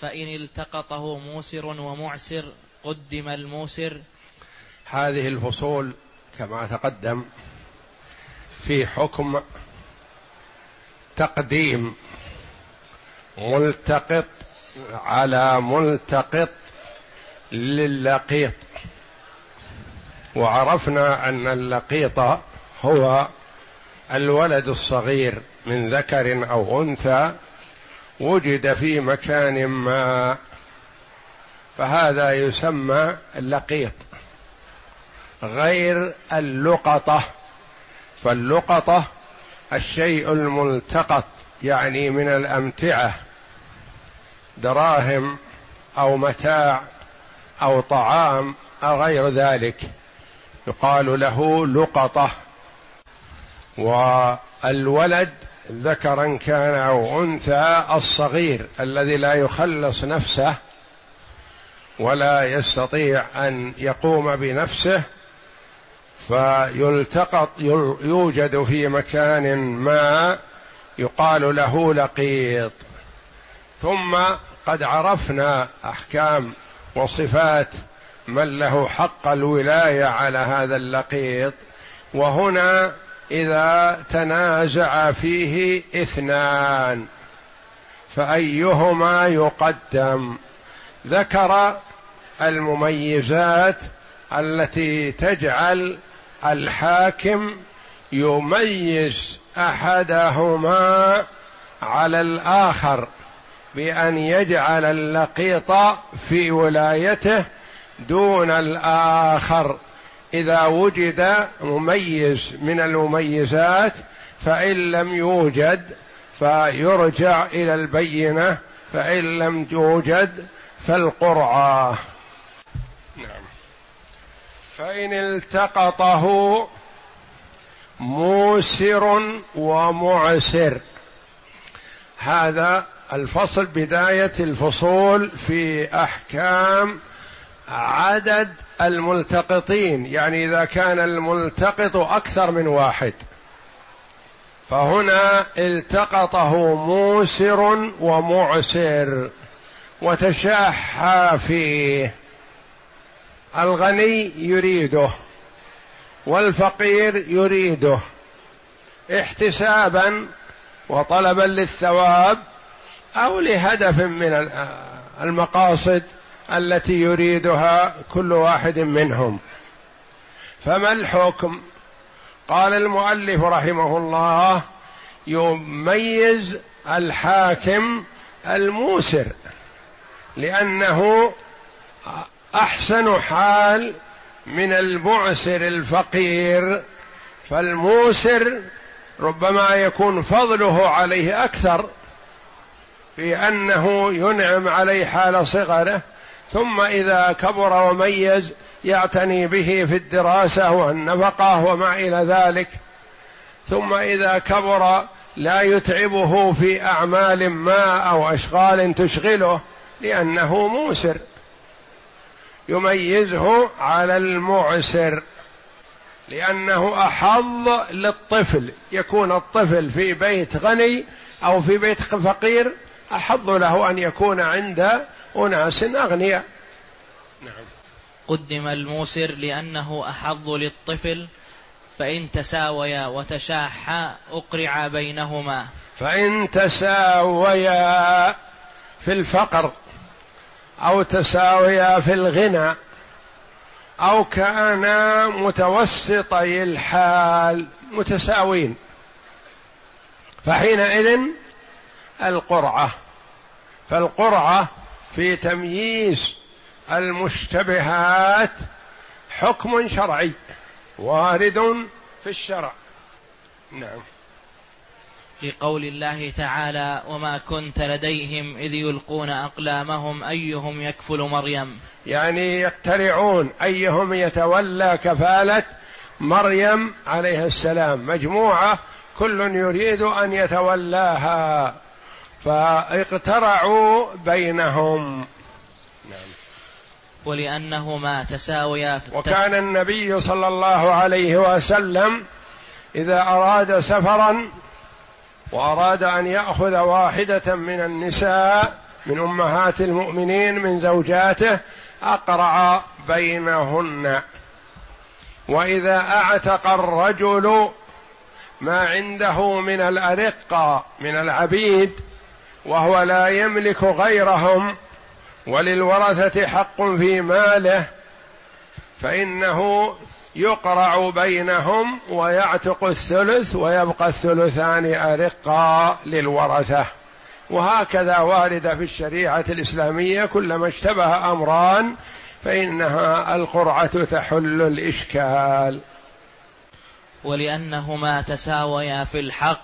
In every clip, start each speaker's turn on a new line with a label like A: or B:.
A: فإن التقطه موسر ومعسر قدم الموسر.
B: هذه الفصول كما تقدم في حكم تقديم ملتقط على ملتقط للقيط وعرفنا أن اللقيط هو الولد الصغير من ذكر أو أنثى وجد في مكان ما فهذا يسمى اللقيط غير اللقطة فاللقطة الشيء الملتقط يعني من الأمتعة دراهم أو متاع أو طعام أو غير ذلك. يقال له لقطة. والولد ذكرا كان أو أنثى الصغير الذي لا يخلص نفسه ولا يستطيع أن يقوم بنفسه فيلتقط يوجد في مكان ما يقال له لقيط. ثم قد عرفنا أحكام وصفات من له حق الولاية على هذا اللقيط وهنا إذا تنازع فيه إثنان فأيهما يقدم؟ ذكر المميزات التي تجعل الحاكم يميز أحدهما على الآخر بأن يجعل اللقيط في ولايته دون الآخر. إذا وجد مميز من المميزات فإن لم يوجد فيرجع إلى البينة فإن لم توجد فالقرعة. نعم. فإن التقطه موسر ومعسر. هذا الفصل بداية الفصول في أحكام عدد الملتقطين يعني إذا كان الملتقط أكثر من واحد. فهنا التقطه موسر ومعسر وتشاحى فيه. الغني يريده والفقير يريده. احتسابا وطلبا للثواب أو لهدف من المقاصد. التي يريدها كل واحد منهم. فما الحكم؟ قال المؤلف رحمه الله يميز الحاكم الموسر لأنه أحسن حال من المعسر الفقير. فالموسر ربما يكون فضله عليه أكثر في انه ينعم عليه حال صغره ثم إذا كبر وميز يعتني به في الدراسة والنفقة وما إلى ذلك. ثم إذا كبر لا يتعبه في أعمال ما أو أشغال تشغله لأنه موسر. يميزه على المعسر لأنه أحظ للطفل. يكون الطفل في بيت غني أو في بيت فقير أحظ له أن يكون عند أناس أغنياء.
A: نعم. قدم الموسر لأنه أحظ للطفل فإن تساويا وتشاحا أقرع بينهما.
B: فإن تساويا في الفقر أو تساويا في الغنى أو كانا متوسطي الحال متساوين فحينئذ القرعة فالقرعة في تمييز المشتبهات حكم شرعي وارد في الشرع. نعم.
A: لقول الله تعالى وما كنت لديهم إذ يلقون أقلامهم أيهم يكفل مريم؟
B: يعني يقترعون أيهم يتولى كفالة مريم عليه السلام. مجموعة كل يريد أن يتولاها. فاقترعوا بينهم
A: نعم. ولأنهما تساويا في
B: وكان النبي صلى الله عليه وسلم إذا أراد سفرا وأراد أن يأخذ واحدة من النساء من أمهات المؤمنين من زوجاته أقرع بينهن وإذا أعتق الرجل ما عنده من الأرقة من العبيد وهو لا يملك غيرهم وللورثة حق في ماله فإنه يقرع بينهم ويعتق الثلث ويبقى الثلثان أرقا للورثة. وهكذا وارد في الشريعة الإسلامية كلما اشتبه أمران فإنها القرعة تحل الإشكال.
A: ولأنهما تساويا في الحق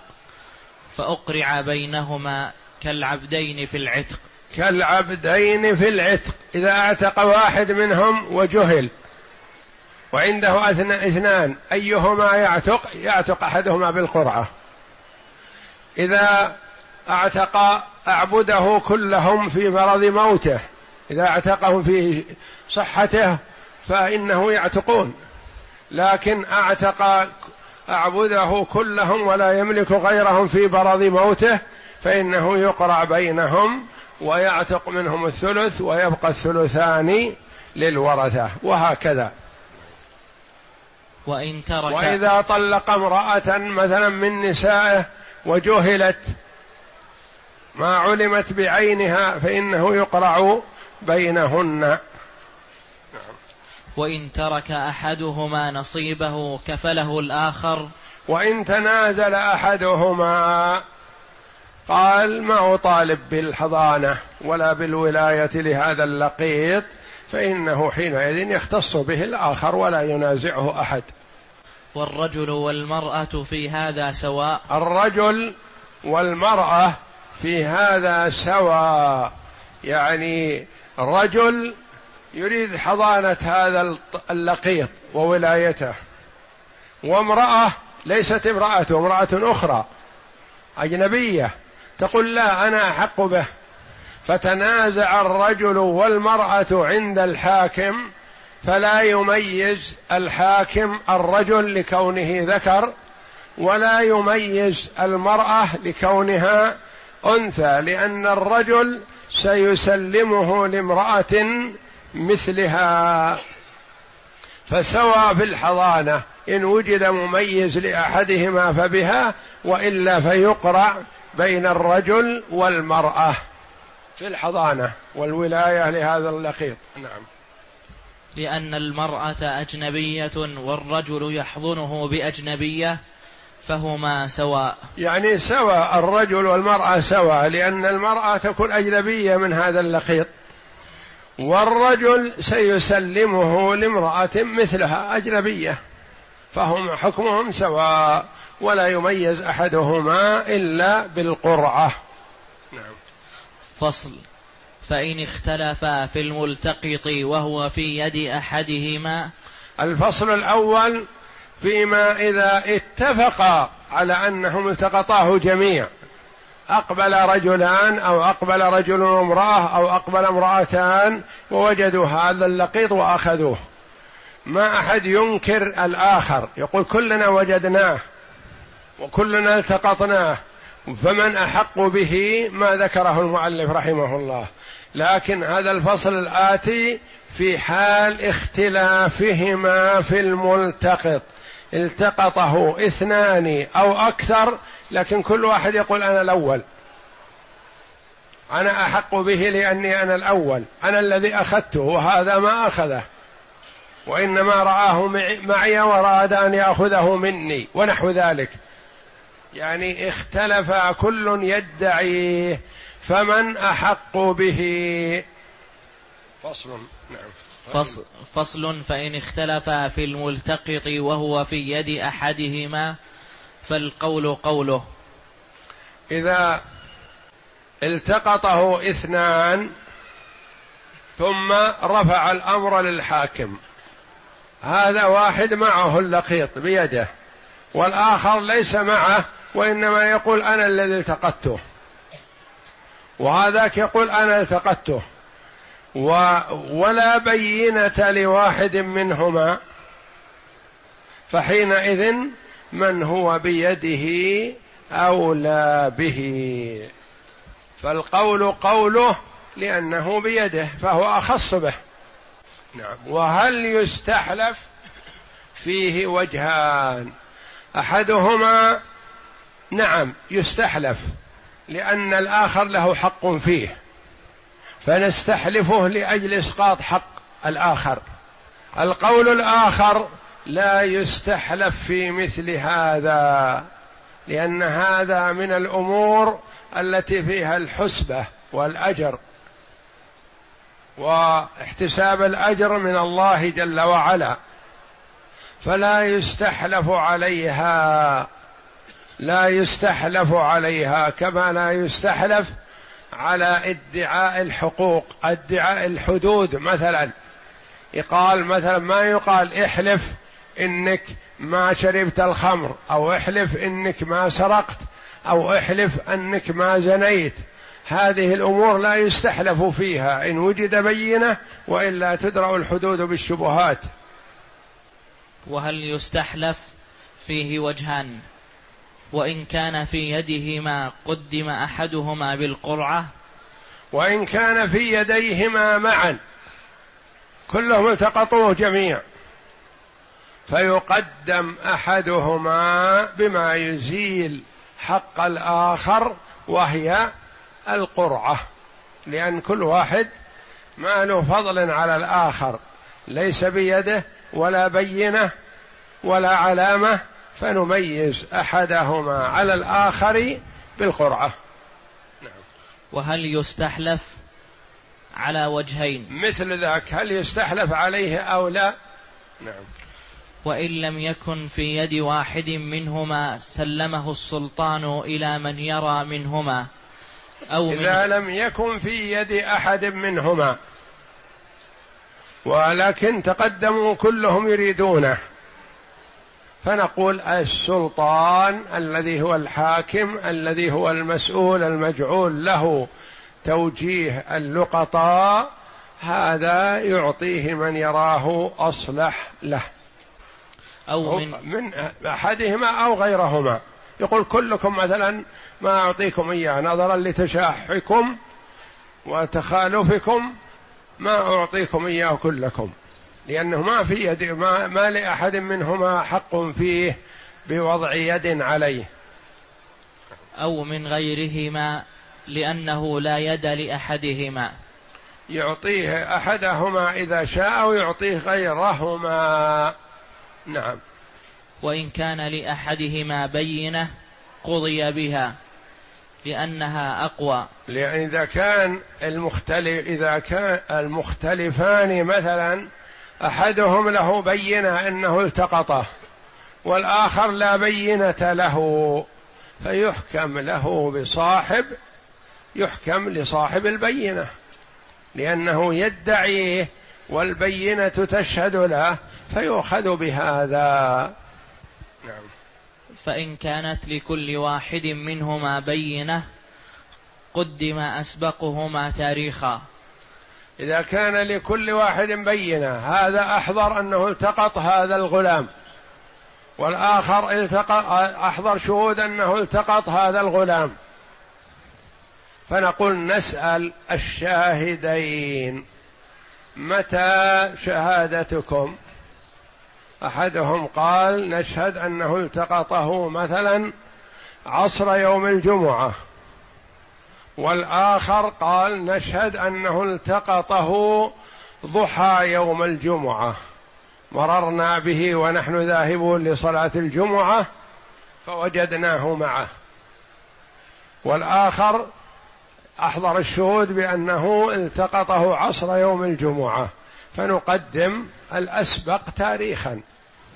A: فأقرع بينهما كالعبدين في العتق.
B: كالعبدين في العتق. إذا أعتق واحد منهم وجهل وعنده اثنان أيهما يعتق؟ يعتق أحدهما بالقرعة. إذا أعتق أعبده كلهم في مرض موته إذا اعتقهم في صحته فإنه يعتقون. لكن أعتق أعبده كلهم ولا يملك غيرهم في مرض موته فإنه يقرع بينهم ويعتق منهم الثلث ويبقى الثلثان للورثة وهكذا.
A: وإن ترك
B: وإذا طلق امرأة مثلا من نسائه وجهلت ما علمت بعينها فإنه يقرع بينهن.
A: وإن ترك أحدهما نصيبه كفله الآخر.
B: وإن تنازل أحدهما قال ما أطالب بالحضانة ولا بالولاية لهذا اللقيط فإنه حينئذ يختص به الآخر ولا ينازعه أحد.
A: والرجل والمرأة في هذا سواء؟
B: الرجل والمرأة في هذا سواء. يعني رجل يريد حضانة هذا اللقيط وولايته وامرأة ليست امرأته امرأة أخرى أجنبية. تقول لا أنا أحق به. فتنازع الرجل والمرأة عند الحاكم فلا يميز الحاكم الرجل لكونه ذكر ولا يميز المرأة لكونها أنثى لأن الرجل سيسلمه لامرأة مثلها. فسوى في الحضانة إن وجد مميز لأحدهما فبها وإلا فيقرع بين الرجل والمرأة في الحضانة والولاية لهذا اللقيط نعم.
A: لأن المرأة أجنبية والرجل يحضنه بأجنبية فهما سواء.
B: يعني سواء الرجل والمرأة سواء لأن المرأة تكون أجنبية من هذا اللقيط والرجل سيسلمه لامرأة مثلها أجنبية فهم حكمهم سواء. ولا يميز أحدهما إلا بالقرعة.
A: نعم. فصل. فإن اختلفا في الملتقط وهو في يد أحدهما.
B: الفصل الأول فيما إذا اتفقا على أنهم التقطاه جميع. أقبل رجلان أو أقبل رجل وامرأة أو أقبل امرأتان ووجدوا هذا اللقيط وأخذوه. ما أحد ينكر الآخر. يقول كلنا وجدناه. وكلنا التقطناه فمن أحق به ما ذكره المؤلف رحمه الله. لكن هذا الفصل الآتي في حال اختلافهما في الملتقط. التقطه اثنان أو أكثر لكن كل واحد يقول أنا الأول. أنا أحق به لأني أنا الأول. أنا الذي أخذته وهذا ما أخذه. وإنما رآه معي واراد أن يأخذه مني ونحو ذلك. يعني اختلف كل يدعيه فمن أحق به.
A: فصل نعم. فصل, فصل فإن اختلفا في الملتقط وهو في يد أحدهما فالقول قوله.
B: إذا التقطه اثنان ثم رفع الأمر للحاكم. هذا واحد معه اللقيط بيده والآخر ليس معه وإنما يقول أنا الذي التقطته. وهذاك يقول أنا التقطته. و ولا بينة لواحد منهما. فحينئذ من هو بيده أولى به. فالقول قوله لأنه بيده فهو أخص به. نعم. وهل يستحلف فيه وجهان؟ أحدهما نعم يستحلف لأن الآخر له حق فيه. فنستحلفه لأجل إسقاط حق الآخر. القول الآخر لا يستحلف في مثل هذا لأن هذا من الأمور التي فيها الحسبة والأجر. واحتساب الأجر من الله جل وعلا. فلا يستحلف عليها. لا يستحلف عليها كما لا يستحلف على ادعاء الحقوق ادعاء الحدود مثلا. يقال مثلا ما يقال احلف إنك ما شربت الخمر أو احلف إنك ما سرقت أو احلف إنك ما زنيت. هذه الأمور لا يستحلف فيها إن وجد بينة وإلا تدرأ الحدود بالشبهات.
A: وهل يستحلف فيه وجهان؟ وإن كان في يدهما قدم أحدهما بالقرعة
B: وإن كان في يديهما معا كلهم التقطوه جميع فيقدم أحدهما بما يزيل حق الآخر وهي القرعة لأن كل واحد ما له فضل على الآخر ليس بيده ولا بينة ولا علامة فنميز أحدهما على الآخر بالقرعة.
A: نعم. وهل يستحلف على وجهين؟
B: مثل ذاك هل يستحلف عليه أو لا؟
A: نعم. وإن لم يكن في يد واحد منهما سلمه السلطان إلى من يرى منهما
B: أو إذا من لم يكن في يد أحد منهما. ولكن تقدموا كلهم يريدونه. فنقول السلطان الذي هو الحاكم الذي هو المسؤول المجعول له توجيه اللقطاء هذا يعطيه من يراه أصلح له. أو من من أحدهما أو غيرهما. يقول كلكم مثلا ما أعطيكم إياه نظرا لتشاحكم وتخالفكم ما أعطيكم إياه كلكم. لأنه ما في يد ما, ما لأحد منهما حق فيه بوضع يد عليه.
A: أو من غيرهما لأنه لا يد لأحدهما.
B: يعطيه أحدهما إذا شاء ويعطيه غيرهما. نعم.
A: وإن كان لأحدهما بينة قضي بها لأنها أقوى.
B: لأن إذا كان المختلف إذا كان المختلفان مثلا أحدهم له بينة أنه التقطه والآخر لا بينة له فيحكم له بصاحب يحكم لصاحب البينة لأنه يدعيه والبينة تشهد له فيؤخذ بهذا.
A: نعم. فإن كانت لكل واحد منهما بينة قدم أسبقهما تاريخا.
B: إذا كان لكل واحد بينة هذا أحضر أنه التقط هذا الغلام. والآخر التقط أحضر شهود أنه التقط هذا الغلام. فنقول نسأل الشاهدين متى شهادتكم؟ أحدهم قال نشهد أنه التقطه مثلا عصر يوم الجمعة. والآخر قال نشهد أنه التقطه ضحى يوم الجمعة. مررنا به ونحن ذاهبون لصلاة الجمعة فوجدناه معه. والآخر أحضر الشهود بأنه التقطه عصر يوم الجمعة. فنقدم الأسبق تاريخا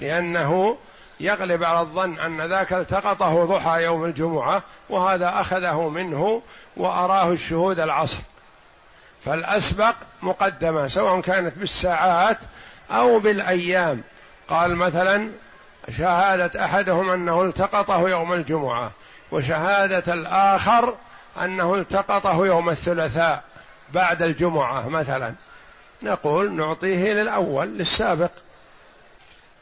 B: لأنه يغلب على الظن أن ذاك التقطه ضحى يوم الجمعة وهذا أخذه منه وأراه الشهود العصر. فالأسبق مقدمة سواء كانت بالساعات أو بالأيام. قال مثلا شهادة أحدهم أنه التقطه يوم الجمعة وشهادة الآخر أنه التقطه يوم الثلاثاء بعد الجمعة مثلا. نقول نعطيه للأول للسابق.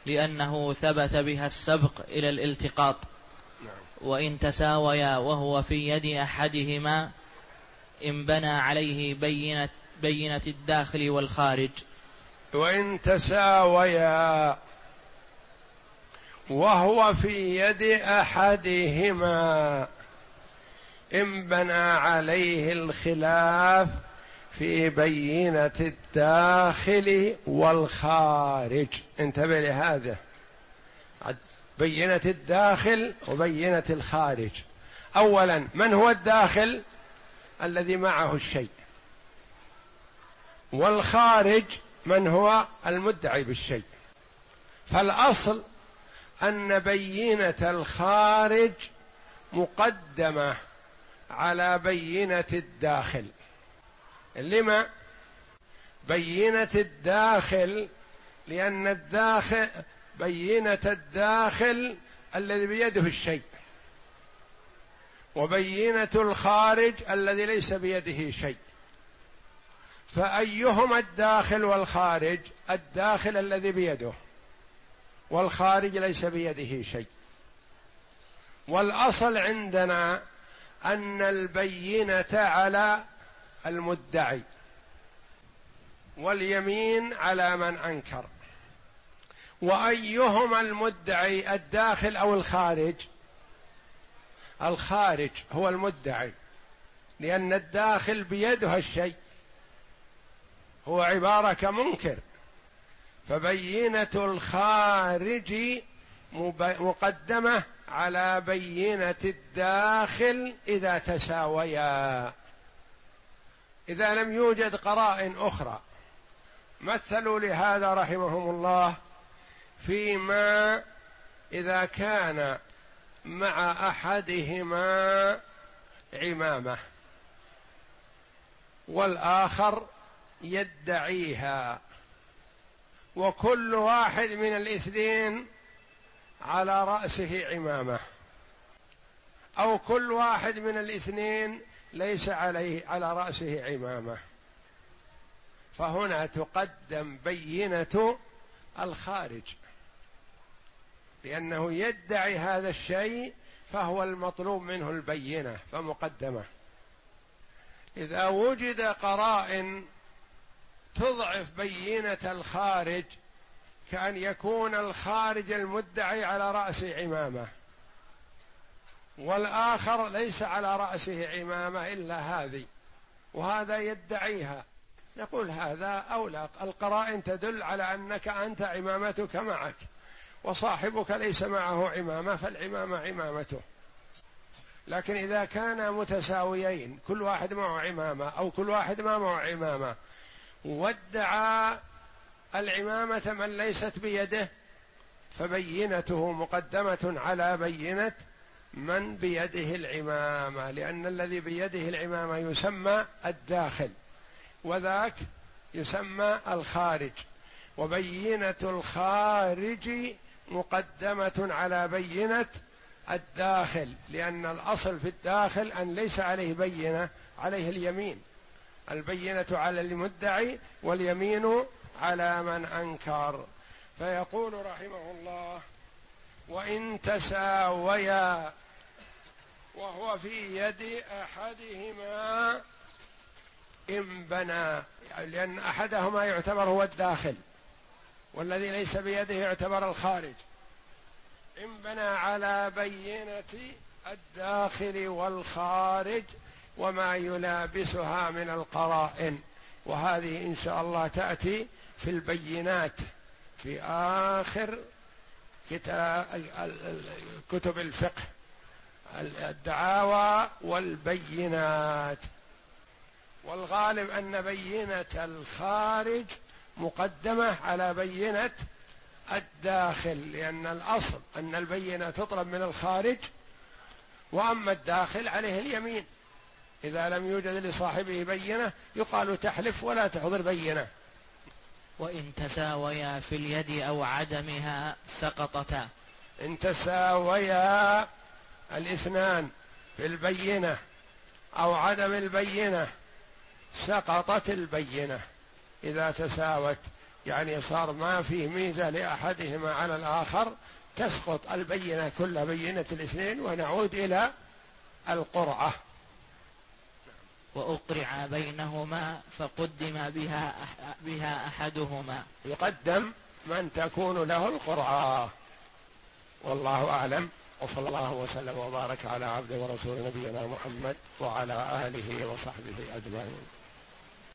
A: لأنه ثبت بها السبق إلى الالتقاط. وإن تساويا وهو في يد أحدهما إن بنى عليه بينة بينة الداخل والخارج
B: وإن تساويا وهو في يد أحدهما إن بنى عليه الخلاف في بينة الداخل والخارج. انتبه لهذا. بينة الداخل وبينة الخارج. أولا من هو الداخل؟ الذي معه الشيء. والخارج من هو؟ المدعي بالشيء. فالأصل أن بينة الخارج مقدمة على بينة الداخل. لما؟ بينة الداخل لأن الداخل بينة الداخل الذي بيده الشيء وبينة الخارج الذي ليس بيده شيء. فأيهما الداخل والخارج؟ الداخل الذي بيده والخارج ليس بيده شيء. والأصل عندنا أن البينة على المدعي واليمين على من أنكر. وأيهما المدعي الداخل أو الخارج؟ الخارج هو المدعي لأن الداخل بيده الشيء هو عبارة كمنكر. فبينة الخارج مقدمة على بينة الداخل إذا تساويا. إذا لم يوجد قرائن أخرى مثلوا لهذا رحمهم الله فيما إذا كان مع أحدهما عمامة والآخر يدعيها وكل واحد من الاثنين على رأسه عمامة أو كل واحد من الاثنين ليس عليه على رأسه عمامة. فهنا تقدم بينة الخارج. لأنه يدعي هذا الشيء فهو المطلوب منه البينة فمقدمة. إذا وجد قرائن تضعف بينة الخارج كأن يكون الخارج المدعي على رأس عمامة. والآخر ليس على رأسه عمامة إلا هذه وهذا يدعيها. نقول هذا أولى. القرائن تدل على أنك أنت عمامتك معك وصاحبك ليس معه عمامة فالعمامة عمامته. لكن إذا كانا متساويين كل واحد معه عمامة أو كل واحد ما معه عمامة وادعى العمامة من ليست بيده فبينته مقدمة على بينة من بيده العمامة؟ لأن الذي بيده العمامة يسمى الداخل وذاك يسمى الخارج. وبينة الخارج مقدمة على بينة الداخل لأن الأصل في الداخل أن ليس عليه بينة عليه اليمين. البينة على المدعي واليمين على من أنكر. فيقول رحمه الله وإن تساويا وهو في يد أحدهما إن بنى لأن أحدهما يعتبر هو الداخل والذي ليس بيده يعتبر الخارج. إن بنى على بينة الداخل والخارج وما يلابسها من القرائن. وهذه إن شاء الله تأتي في البينات في آخر كتاب كتب الفقه الدعاوى والبينات. والغالب أن بينة الخارج مقدمة على بينة الداخل لأن الأصل أن البينة تطلب من الخارج وأما الداخل عليه اليمين. إذا لم يوجد لصاحبه بينة يقال تحلف ولا تحضر بينة.
A: وإن تساويا في اليد أو عدمها سقطتا.
B: إن تساويا الاثنان في البينة أو عدم البينة سقطت البينة. إذا تساوت يعني صار ما فيه ميزة لأحدهما على الآخر تسقط البينة كل بينة الاثنين ونعود إلى القرعة.
A: وأقرع بينهما فقدم بها بها أحدهما.
B: يقدم من تكون له القرعة. والله أعلم. وصلى الله وسلم وبارك على عبده ورسول نبينا محمد وعلى آله وصحبه أجمعين.